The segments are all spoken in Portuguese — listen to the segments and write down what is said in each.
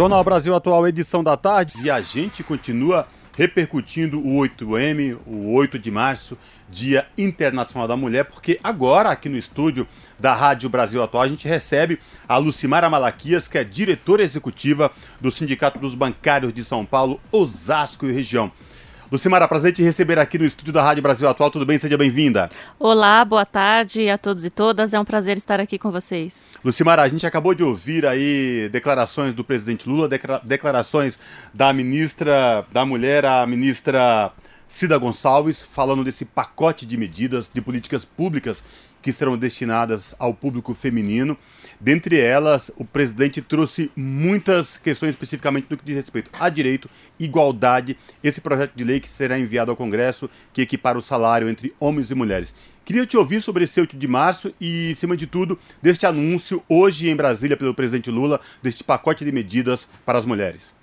Jornal Brasil Atual, edição da tarde, e a gente continua repercutindo o 8M, o 8 de março, Dia Internacional da Mulher, porque agora aqui no estúdio da Rádio Brasil Atual a gente recebe a Lucimara Malaquias, que é diretora executiva do Sindicato dos Bancários de São Paulo, Osasco e região. Lucimara, prazer te receber aqui no estúdio da Rádio Brasil Atual. Tudo bem? Seja bem-vinda. Olá, boa tarde a todos e todas. É um prazer estar aqui com vocês. Lucimara, a gente acabou de ouvir aí declarações do presidente Lula, declarações da ministra da Mulher, a ministra Cida Gonçalves, falando desse pacote de medidas de políticas públicas que serão destinadas ao público feminino. Dentre elas, o presidente trouxe muitas questões especificamente no que diz respeito a direito, igualdade, esse projeto de lei que será enviado ao Congresso, que equipara o salário entre homens e mulheres. Queria te ouvir sobre esse 8 de março e, acima de tudo, deste anúncio hoje em Brasília pelo presidente Lula, deste pacote de medidas para as mulheres.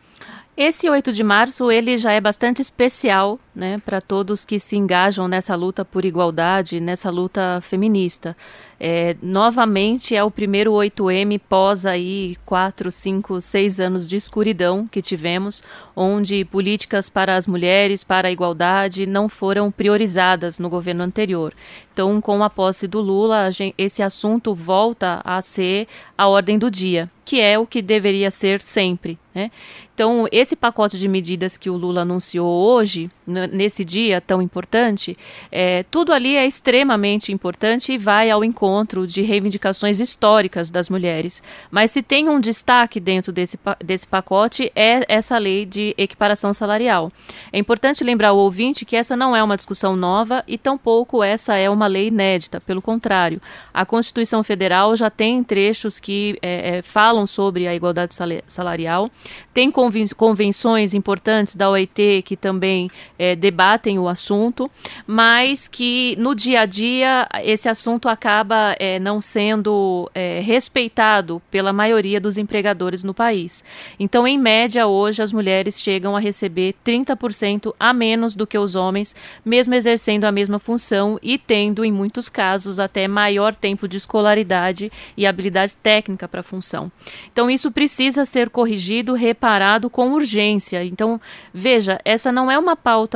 Esse 8 de março, ele já é bastante especial, né, para todos que se engajam nessa luta por igualdade, nessa luta feminista. É, novamente é o primeiro 8M pós aí quatro, cinco, seis anos de escuridão que tivemos, onde políticas para as mulheres, para a igualdade, não foram priorizadas no governo anterior. Então, com a posse do Lula, gente, esse assunto volta a ser a ordem do dia, que é o que deveria ser sempre. Né? Então, esse pacote de medidas que o Lula anunciou hoje, nesse dia tão importante, é, tudo ali é extremamente importante e vai ao encontro de reivindicações históricas das mulheres. Mas se tem um destaque dentro desse, desse pacote é essa lei de equiparação salarial. É importante lembrar ao ouvinte que essa não é uma discussão nova e tampouco essa é uma lei inédita. Pelo contrário, a Constituição Federal já tem trechos que é, é, falam sobre a igualdade salarial, tem convenções importantes da OIT que também é, debatem o assunto, mas que no dia a dia esse assunto acaba é, não sendo é, respeitado pela maioria dos empregadores no país. Então, em média, hoje as mulheres chegam a receber 30% a menos do que os homens, mesmo exercendo a mesma função e tendo, em muitos casos, até maior tempo de escolaridade e habilidade técnica para a função. Então, isso precisa ser corrigido, reparado com urgência. Então, veja, essa não é uma pauta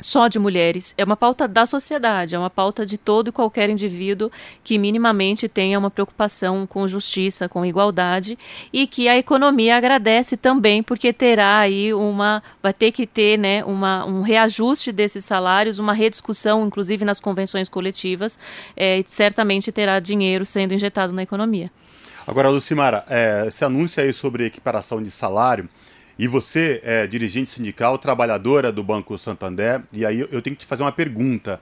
só de mulheres, é uma pauta da sociedade, é uma pauta de todo e qualquer indivíduo que minimamente tenha uma preocupação com justiça, com igualdade e que a economia agradece também porque terá aí uma, vai ter que ter, né, uma, um reajuste desses salários, uma rediscussão, inclusive nas convenções coletivas, é, certamente terá dinheiro sendo injetado na economia. Agora, Lucimara, é, esse anúncio aí sobre equiparação de salário, e você é dirigente sindical, trabalhadora do Banco Santander, e aí eu tenho que te fazer uma pergunta.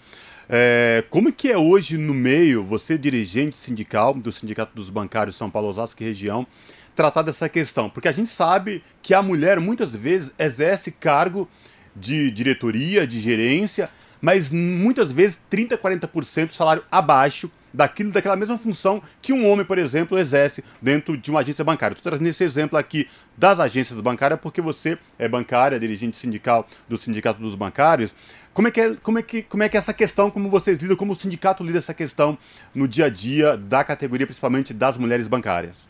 É, como que é hoje no meio, você dirigente sindical do Sindicato dos Bancários São Paulo, Osasco e região, tratar dessa questão? Porque a gente sabe que a mulher muitas vezes exerce cargo de diretoria, de gerência, mas muitas vezes 30, 40% salário abaixo daquilo, daquela mesma função que um homem, por exemplo, exerce dentro de uma agência bancária. Estou trazendo esse exemplo aqui das agências bancárias porque você é bancária, dirigente sindical do Sindicato dos Bancários. Como é que é, como é, que, como é que é essa questão, como vocês lidam, como o sindicato lida essa questão no dia a dia da categoria, principalmente das mulheres bancárias?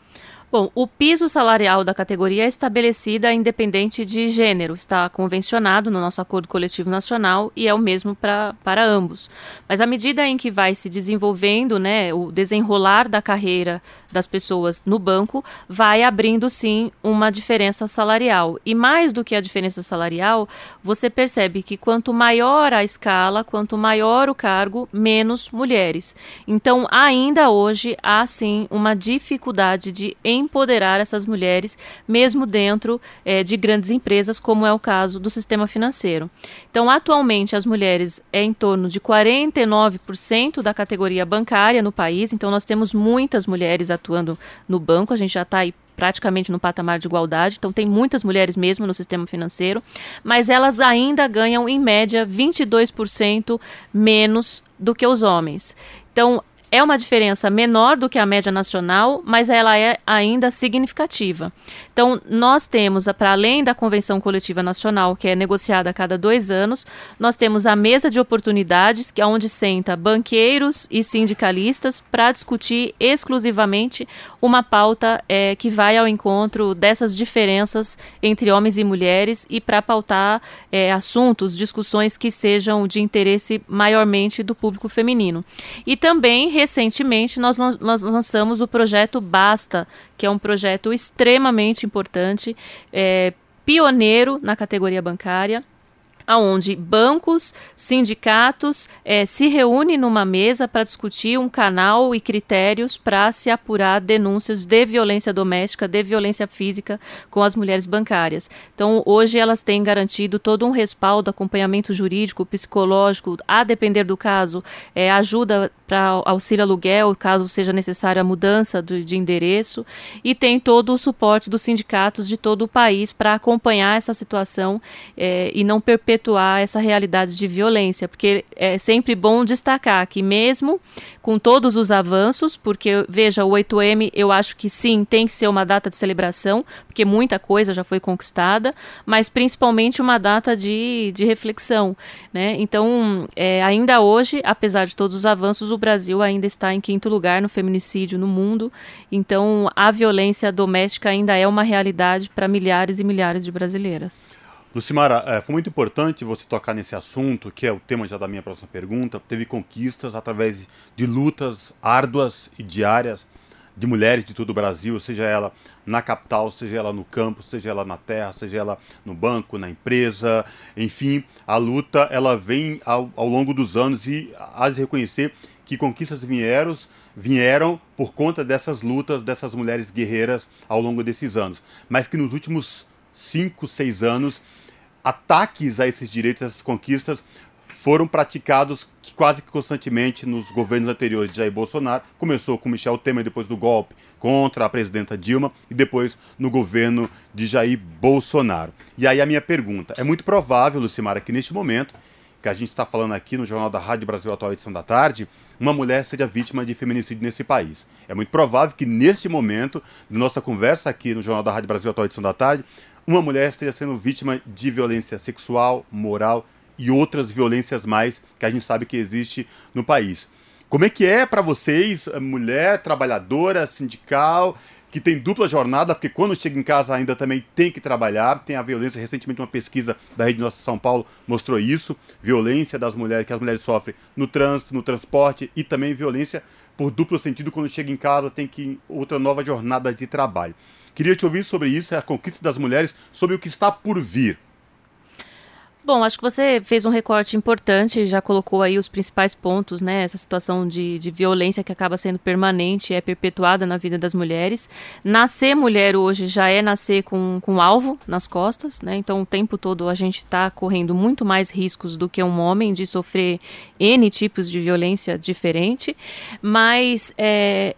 Bom, o piso salarial da categoria é estabelecida independente de gênero, está convencionado no nosso acordo coletivo nacional e é o mesmo pra, para ambos. Mas à medida em que vai se desenvolvendo, né, o desenrolar da carreira das pessoas no banco, vai abrindo sim uma diferença salarial. E mais do que a diferença salarial, você percebe que quanto maior a escala, quanto maior o cargo, menos mulheres. Então, ainda hoje há sim uma dificuldade de empoderar essas mulheres, mesmo dentro é, de grandes empresas, como é o caso do sistema financeiro. Então, atualmente, as mulheres é em torno de 49% da categoria bancária no país, então nós temos muitas mulheres atuando no banco, a gente já está aí praticamente no patamar de igualdade, então tem muitas mulheres mesmo no sistema financeiro, mas elas ainda ganham em média 22% menos do que os homens. Então, é uma diferença menor do que a média nacional, mas ela é ainda significativa. Então, nós temos, para além da Convenção Coletiva Nacional, que é negociada a cada dois anos, nós temos a mesa de oportunidades, que é onde senta banqueiros e sindicalistas para discutir exclusivamente uma pauta é, que vai ao encontro dessas diferenças entre homens e mulheres e para pautar é, assuntos, discussões que sejam de interesse maiormente do público feminino. E também recentemente, nós, nós lançamos o projeto Basta, que é um projeto extremamente importante, é, pioneiro na categoria bancária aonde bancos, sindicatos é, se reúnem numa mesa para discutir um canal e critérios para se apurar denúncias de violência doméstica, de violência física com as mulheres bancárias. Então, hoje elas têm garantido todo um respaldo, acompanhamento jurídico, psicológico, a depender do caso, é, ajuda para auxílio aluguel, caso seja necessária a mudança de, de endereço, e tem todo o suporte dos sindicatos de todo o país para acompanhar essa situação é, e não perpetuar essa realidade de violência, porque é sempre bom destacar que mesmo com todos os avanços, porque veja, o 8M eu acho que sim, tem que ser uma data de celebração, porque muita coisa já foi conquistada, mas principalmente uma data de, de reflexão. Né? Então, é, ainda hoje, apesar de todos os avanços, o Brasil ainda está em quinto lugar no feminicídio no mundo, então a violência doméstica ainda é uma realidade para milhares e milhares de brasileiras. Lucimara, é, foi muito importante você tocar nesse assunto, que é o tema já da minha próxima pergunta. Teve conquistas através de lutas árduas e diárias de mulheres de todo o Brasil, seja ela na capital, seja ela no campo, seja ela na terra, seja ela no banco, na empresa, enfim, a luta ela vem ao, ao longo dos anos e há de reconhecer que conquistas vieram, vieram por conta dessas lutas dessas mulheres guerreiras ao longo desses anos, mas que nos últimos cinco, seis anos ataques a esses direitos, essas conquistas foram praticados quase que constantemente nos governos anteriores de Jair Bolsonaro. Começou com Michel Temer depois do golpe contra a presidenta Dilma e depois no governo de Jair Bolsonaro. E aí a minha pergunta: é muito provável, Lucimara, que neste momento que a gente está falando aqui no Jornal da Rádio Brasil Atual, edição da tarde, uma mulher seja vítima de feminicídio nesse país. É muito provável que neste momento nossa conversa aqui no Jornal da Rádio Brasil Atual, edição da tarde, uma mulher esteja sendo vítima de violência sexual, moral e outras violências mais que a gente sabe que existe no país. Como é que é para vocês, mulher trabalhadora, sindical, que tem dupla jornada, porque quando chega em casa ainda também tem que trabalhar, tem a violência, recentemente uma pesquisa da Rede Nossa São Paulo mostrou isso, violência das mulheres, que as mulheres sofrem no trânsito, no transporte e também violência por duplo sentido quando chega em casa, tem que outra nova jornada de trabalho. Queria te ouvir sobre isso, a conquista das mulheres, sobre o que está por vir. Bom, acho que você fez um recorte importante, já colocou aí os principais pontos, né? Essa situação de, de violência que acaba sendo permanente, é perpetuada na vida das mulheres. Nascer mulher hoje já é nascer com, com alvo nas costas, né? Então o tempo todo a gente está correndo muito mais riscos do que um homem de sofrer N tipos de violência diferente, mas é,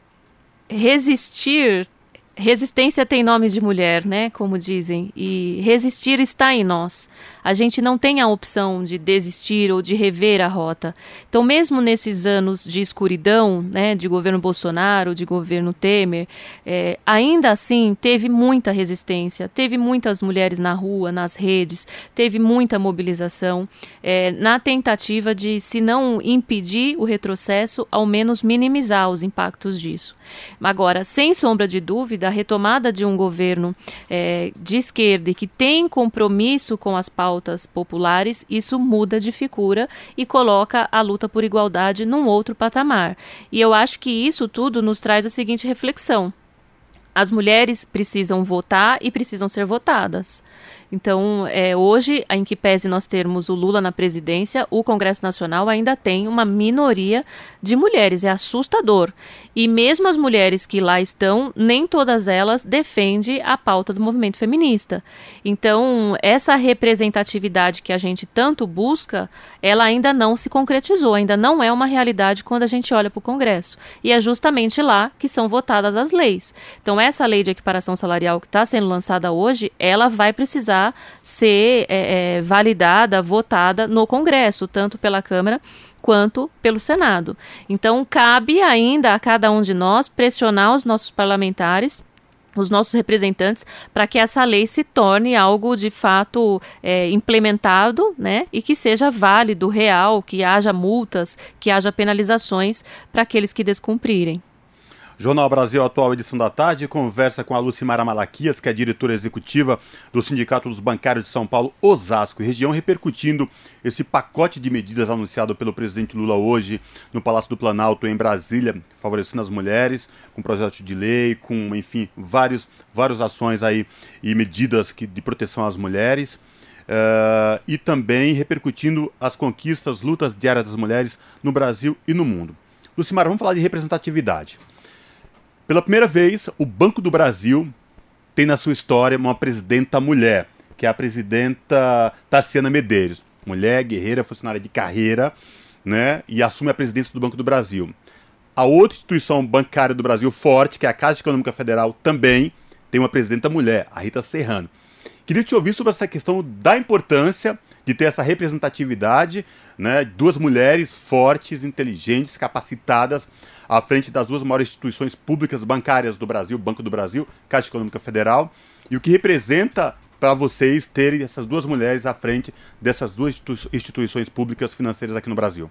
resistir resistência tem nome de mulher, né? Como dizem. E resistir está em nós a gente não tem a opção de desistir ou de rever a rota. Então, mesmo nesses anos de escuridão, né, de governo Bolsonaro, de governo Temer, é, ainda assim teve muita resistência, teve muitas mulheres na rua, nas redes, teve muita mobilização, é, na tentativa de, se não impedir o retrocesso, ao menos minimizar os impactos disso. Agora, sem sombra de dúvida, a retomada de um governo é, de esquerda que tem compromisso com as pautas populares, isso muda de figura e coloca a luta por igualdade num outro patamar. E eu acho que isso tudo nos traz a seguinte reflexão: as mulheres precisam votar e precisam ser votadas. Então, é, hoje, em que pese nós termos o Lula na presidência, o Congresso Nacional ainda tem uma minoria de mulheres. É assustador. E mesmo as mulheres que lá estão, nem todas elas defendem a pauta do movimento feminista. Então, essa representatividade que a gente tanto busca, ela ainda não se concretizou, ainda não é uma realidade quando a gente olha para o Congresso. E é justamente lá que são votadas as leis. Então, essa lei de equiparação salarial que está sendo lançada hoje, ela vai precisar ser é, é, validada, votada no Congresso, tanto pela Câmara quanto pelo Senado. Então, cabe ainda a cada um de nós pressionar os nossos parlamentares os nossos representantes para que essa lei se torne algo de fato é, implementado né, e que seja válido, real, que haja multas, que haja penalizações para aqueles que descumprirem. Jornal Brasil Atual, edição da tarde, conversa com a Lucimara Malaquias, que é diretora executiva do Sindicato dos Bancários de São Paulo, Osasco e região, repercutindo esse pacote de medidas anunciado pelo presidente Lula hoje no Palácio do Planalto, em Brasília, favorecendo as mulheres, com projeto de lei, com, enfim, vários, várias ações aí e medidas que, de proteção às mulheres. Uh, e também repercutindo as conquistas, lutas diárias das mulheres no Brasil e no mundo. Lucimara, vamos falar de representatividade. Pela primeira vez, o Banco do Brasil tem na sua história uma presidenta mulher, que é a presidenta Tarciana Medeiros. Mulher, guerreira, funcionária de carreira, né? E assume a presidência do Banco do Brasil. A outra instituição bancária do Brasil forte, que é a Caixa Econômica Federal, também tem uma presidenta mulher, a Rita Serrano. Queria te ouvir sobre essa questão da importância de ter essa representatividade, né? Duas mulheres fortes, inteligentes, capacitadas à frente das duas maiores instituições públicas bancárias do Brasil, Banco do Brasil, Caixa Econômica Federal, e o que representa para vocês terem essas duas mulheres à frente dessas duas instituições públicas financeiras aqui no Brasil?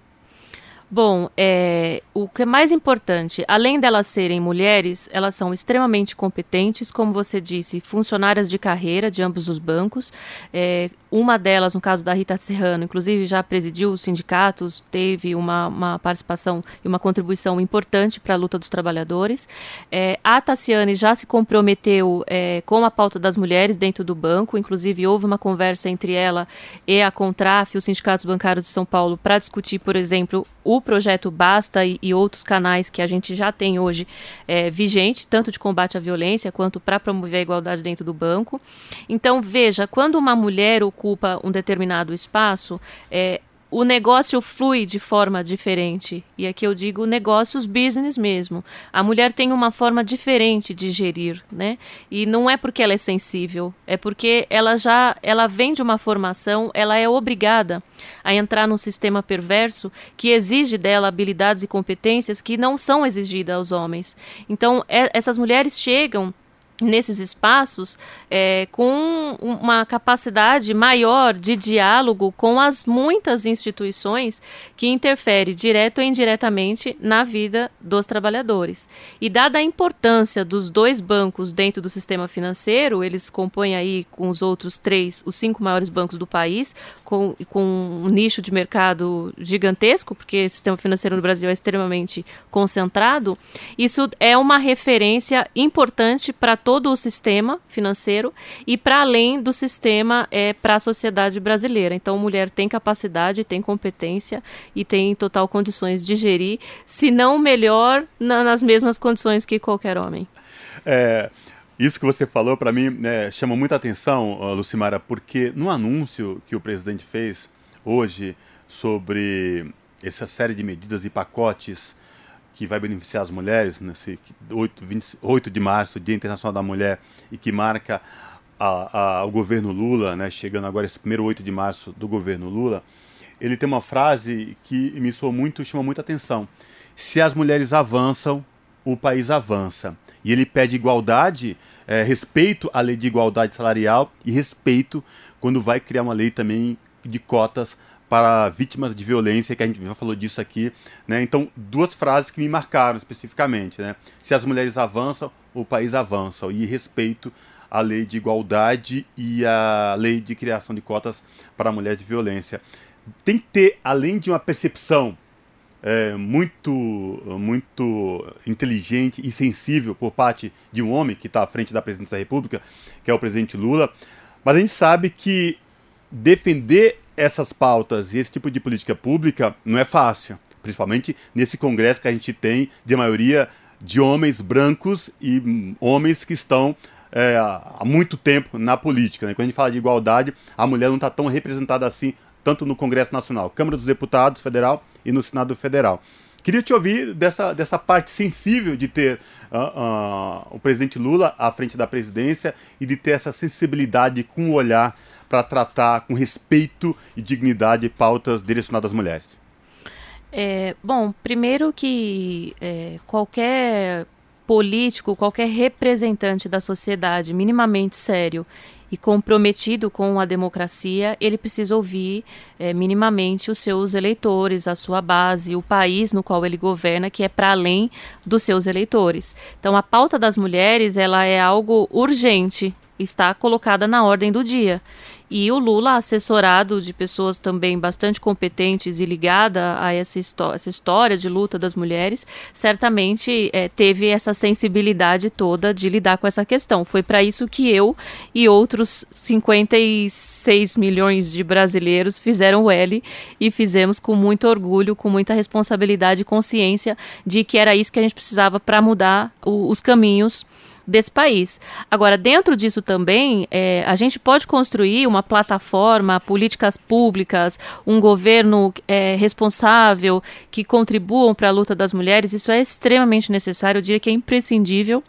Bom, é, o que é mais importante, além delas serem mulheres, elas são extremamente competentes, como você disse, funcionárias de carreira de ambos os bancos. É, uma delas, no caso da Rita Serrano, inclusive já presidiu os sindicatos, teve uma, uma participação e uma contribuição importante para a luta dos trabalhadores. É, a Tassiane já se comprometeu é, com a pauta das mulheres dentro do banco, inclusive houve uma conversa entre ela e a Contraf, os sindicatos bancários de São Paulo, para discutir, por exemplo, o projeto Basta e, e, outros canais que a gente já tem hoje é, vigente, tanto de combate à violência quanto para promover a igualdade dentro do banco. Então, veja, quando uma mulher ocupa um determinado espaço, é, o negócio flui de forma diferente. E aqui eu digo negócios business mesmo. A mulher tem uma forma diferente de gerir, né? E não é porque ela é sensível, é porque ela já ela vem de uma formação, ela é obrigada a entrar num sistema perverso que exige dela habilidades e competências que não são exigidas aos homens. Então, é, essas mulheres chegam nesses espaços é, com uma capacidade maior de diálogo com as muitas instituições que interferem direto ou indiretamente na vida dos trabalhadores. E dada a importância dos dois bancos dentro do sistema financeiro, eles compõem aí com os outros três os cinco maiores bancos do país, com, com um nicho de mercado gigantesco, porque o sistema financeiro no Brasil é extremamente concentrado, isso é uma referência importante para todo o sistema financeiro e para além do sistema é, para a sociedade brasileira. Então, mulher tem capacidade, tem competência e tem total condições de gerir, se não melhor, na, nas mesmas condições que qualquer homem. É, isso que você falou, para mim, né, chama muita atenção, Lucimara, porque no anúncio que o presidente fez hoje sobre essa série de medidas e pacotes que vai beneficiar as mulheres nesse 8, 20, 8 de março, Dia Internacional da Mulher, e que marca a, a, o governo Lula, né, chegando agora esse primeiro 8 de março do governo Lula, ele tem uma frase que me soou muito, chama muita atenção. Se as mulheres avançam, o país avança. E ele pede igualdade, é, respeito à lei de igualdade salarial e respeito quando vai criar uma lei também de cotas para vítimas de violência, que a gente já falou disso aqui, né? Então, duas frases que me marcaram especificamente, né? Se as mulheres avançam, o país avança, e respeito à lei de igualdade e à lei de criação de cotas para mulheres de violência. Tem que ter, além de uma percepção é, muito, muito inteligente e sensível por parte de um homem que está à frente da presidência da República, que é o presidente Lula, mas a gente sabe que defender essas pautas e esse tipo de política pública não é fácil, principalmente nesse congresso que a gente tem de maioria de homens brancos e hum, homens que estão é, há muito tempo na política. Né? Quando a gente fala de igualdade, a mulher não está tão representada assim, tanto no Congresso Nacional, Câmara dos Deputados Federal e no Senado Federal. Queria te ouvir dessa, dessa parte sensível de ter uh, uh, o presidente Lula à frente da presidência e de ter essa sensibilidade com o olhar para tratar com respeito e dignidade pautas direcionadas às mulheres. É, bom, primeiro que é, qualquer político, qualquer representante da sociedade minimamente sério e comprometido com a democracia, ele precisa ouvir é, minimamente os seus eleitores, a sua base, o país no qual ele governa, que é para além dos seus eleitores. Então, a pauta das mulheres ela é algo urgente, está colocada na ordem do dia. E o Lula, assessorado de pessoas também bastante competentes e ligada a essa, essa história de luta das mulheres, certamente é, teve essa sensibilidade toda de lidar com essa questão. Foi para isso que eu e outros 56 milhões de brasileiros fizeram o L e fizemos com muito orgulho, com muita responsabilidade e consciência de que era isso que a gente precisava para mudar o, os caminhos desse país. Agora, dentro disso também, é, a gente pode construir uma plataforma, políticas públicas, um governo é, responsável que contribuam para a luta das mulheres. Isso é extremamente necessário, eu diria que é imprescindível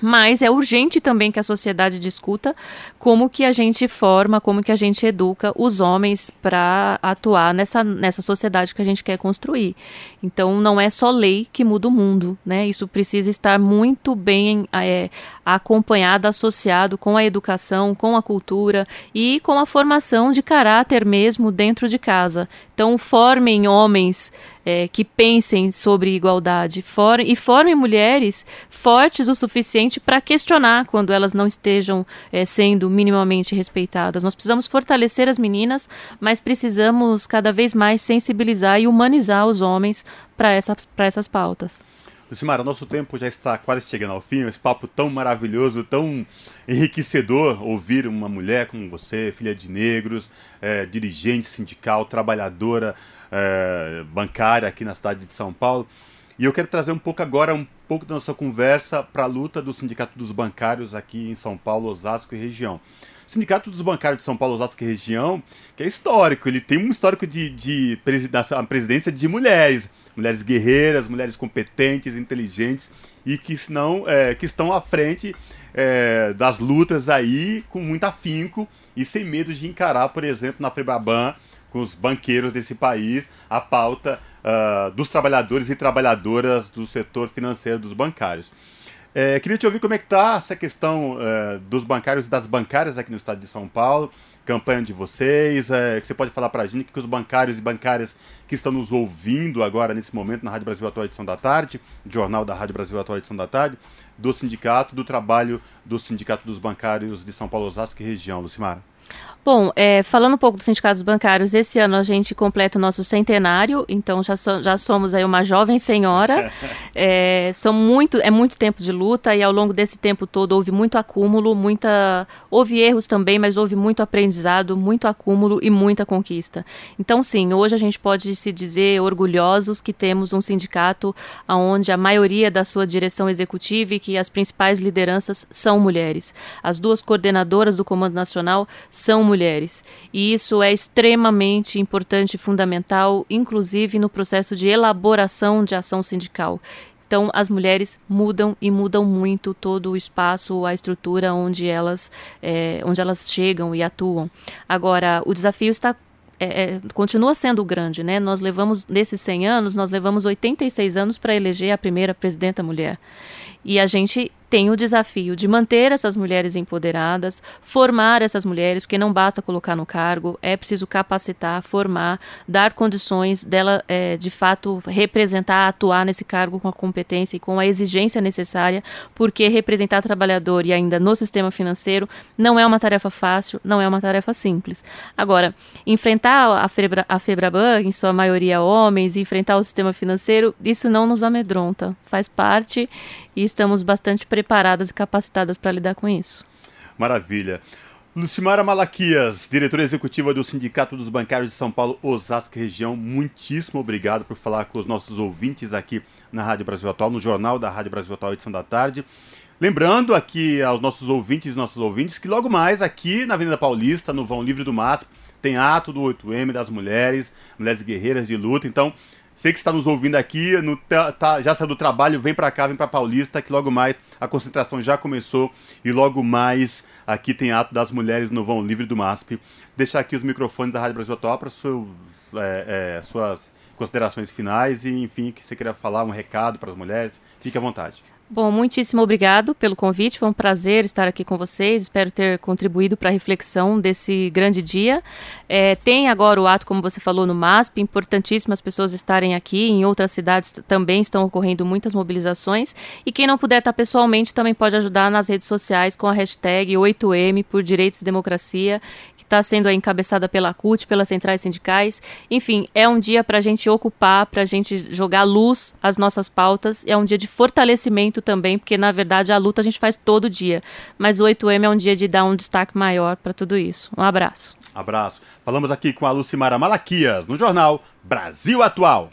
mas é urgente também que a sociedade discuta como que a gente forma, como que a gente educa os homens para atuar nessa, nessa sociedade que a gente quer construir. Então não é só lei que muda o mundo, né? Isso precisa estar muito bem é, acompanhado, associado com a educação, com a cultura e com a formação de caráter mesmo dentro de casa. Então formem homens é, que pensem sobre igualdade for, e formem mulheres fortes o suficiente para questionar quando elas não estejam é, sendo minimamente respeitadas. Nós precisamos fortalecer as meninas, mas precisamos cada vez mais sensibilizar e humanizar os homens para essas, essas pautas. Lucimara, nosso tempo já está quase chegando ao fim. Esse papo tão maravilhoso, tão enriquecedor ouvir uma mulher como você, filha de negros, é, dirigente sindical, trabalhadora é, bancária aqui na cidade de São Paulo. E eu quero trazer um pouco agora, um pouco da nossa conversa para a luta do Sindicato dos Bancários aqui em São Paulo, Osasco e região. O Sindicato dos Bancários de São Paulo, Osasco e região, que é histórico, ele tem um histórico de, de presidência de mulheres mulheres guerreiras, mulheres competentes, inteligentes e que, não, é, que estão à frente é, das lutas aí com muito afinco e sem medo de encarar, por exemplo, na Febraban, com os banqueiros desse país, a pauta uh, dos trabalhadores e trabalhadoras do setor financeiro dos bancários. É, queria te ouvir como é que está essa questão uh, dos bancários e das bancárias aqui no estado de São Paulo, campanha de vocês, é, que você pode falar para a gente que os bancários e bancárias que estão nos ouvindo agora nesse momento na Rádio Brasil Atual Edição da Tarde, Jornal da Rádio Brasil Atual Edição da Tarde, do sindicato, do trabalho do Sindicato dos Bancários de São Paulo, Osasco e região, Lucimara. Bom, é, falando um pouco dos sindicatos bancários, esse ano a gente completa o nosso centenário, então já, so, já somos aí uma jovem senhora. é, são muito, é muito tempo de luta e ao longo desse tempo todo houve muito acúmulo, muita, houve erros também, mas houve muito aprendizado, muito acúmulo e muita conquista. Então, sim, hoje a gente pode se dizer orgulhosos que temos um sindicato onde a maioria da sua direção executiva e que as principais lideranças são mulheres. As duas coordenadoras do Comando Nacional são mulheres. E isso é extremamente importante e fundamental, inclusive no processo de elaboração de ação sindical. Então, as mulheres mudam e mudam muito todo o espaço, a estrutura onde elas, é, onde elas chegam e atuam. Agora, o desafio está é, é, continua sendo grande, né? Nós levamos, nesses 100 anos, nós levamos 86 anos para eleger a primeira presidenta mulher. E a gente tem o desafio de manter essas mulheres empoderadas, formar essas mulheres, porque não basta colocar no cargo, é preciso capacitar, formar, dar condições dela é, de fato representar, atuar nesse cargo com a competência e com a exigência necessária, porque representar trabalhador e ainda no sistema financeiro não é uma tarefa fácil, não é uma tarefa simples. Agora, enfrentar a, Febra, a Febraban, em sua maioria homens, enfrentar o sistema financeiro, isso não nos amedronta, faz parte e estamos bastante preparadas e capacitadas para lidar com isso. Maravilha. Lucimara Malaquias, diretora executiva do Sindicato dos Bancários de São Paulo, Osasco Região, muitíssimo obrigado por falar com os nossos ouvintes aqui na Rádio Brasil Atual, no Jornal da Rádio Brasil Atual, edição da tarde. Lembrando aqui aos nossos ouvintes e nossos ouvintes que logo mais aqui na Avenida Paulista, no Vão Livre do MASP, tem ato do 8M das mulheres, mulheres guerreiras de luta. Então, você que está nos ouvindo aqui, no, tá, já saiu do trabalho, vem para cá, vem para Paulista, que logo mais a concentração já começou e logo mais aqui tem ato das mulheres no vão livre do MASP. Deixar aqui os microfones da Rádio Brasil Atual para é, é, suas considerações finais e, enfim, que você queira falar um recado para as mulheres, fique à vontade. Bom, muitíssimo obrigado pelo convite. Foi um prazer estar aqui com vocês. Espero ter contribuído para a reflexão desse grande dia. É, tem agora o ato, como você falou, no MASP. Importantíssimo as pessoas estarem aqui. Em outras cidades também estão ocorrendo muitas mobilizações. E quem não puder estar pessoalmente também pode ajudar nas redes sociais com a hashtag 8M por Direitos e Democracia está sendo encabeçada pela CUT, pelas centrais sindicais. Enfim, é um dia para a gente ocupar, para a gente jogar luz às nossas pautas. É um dia de fortalecimento também, porque na verdade a luta a gente faz todo dia. Mas o 8M é um dia de dar um destaque maior para tudo isso. Um abraço. Abraço. Falamos aqui com a Lucimara Malaquias, no jornal Brasil Atual.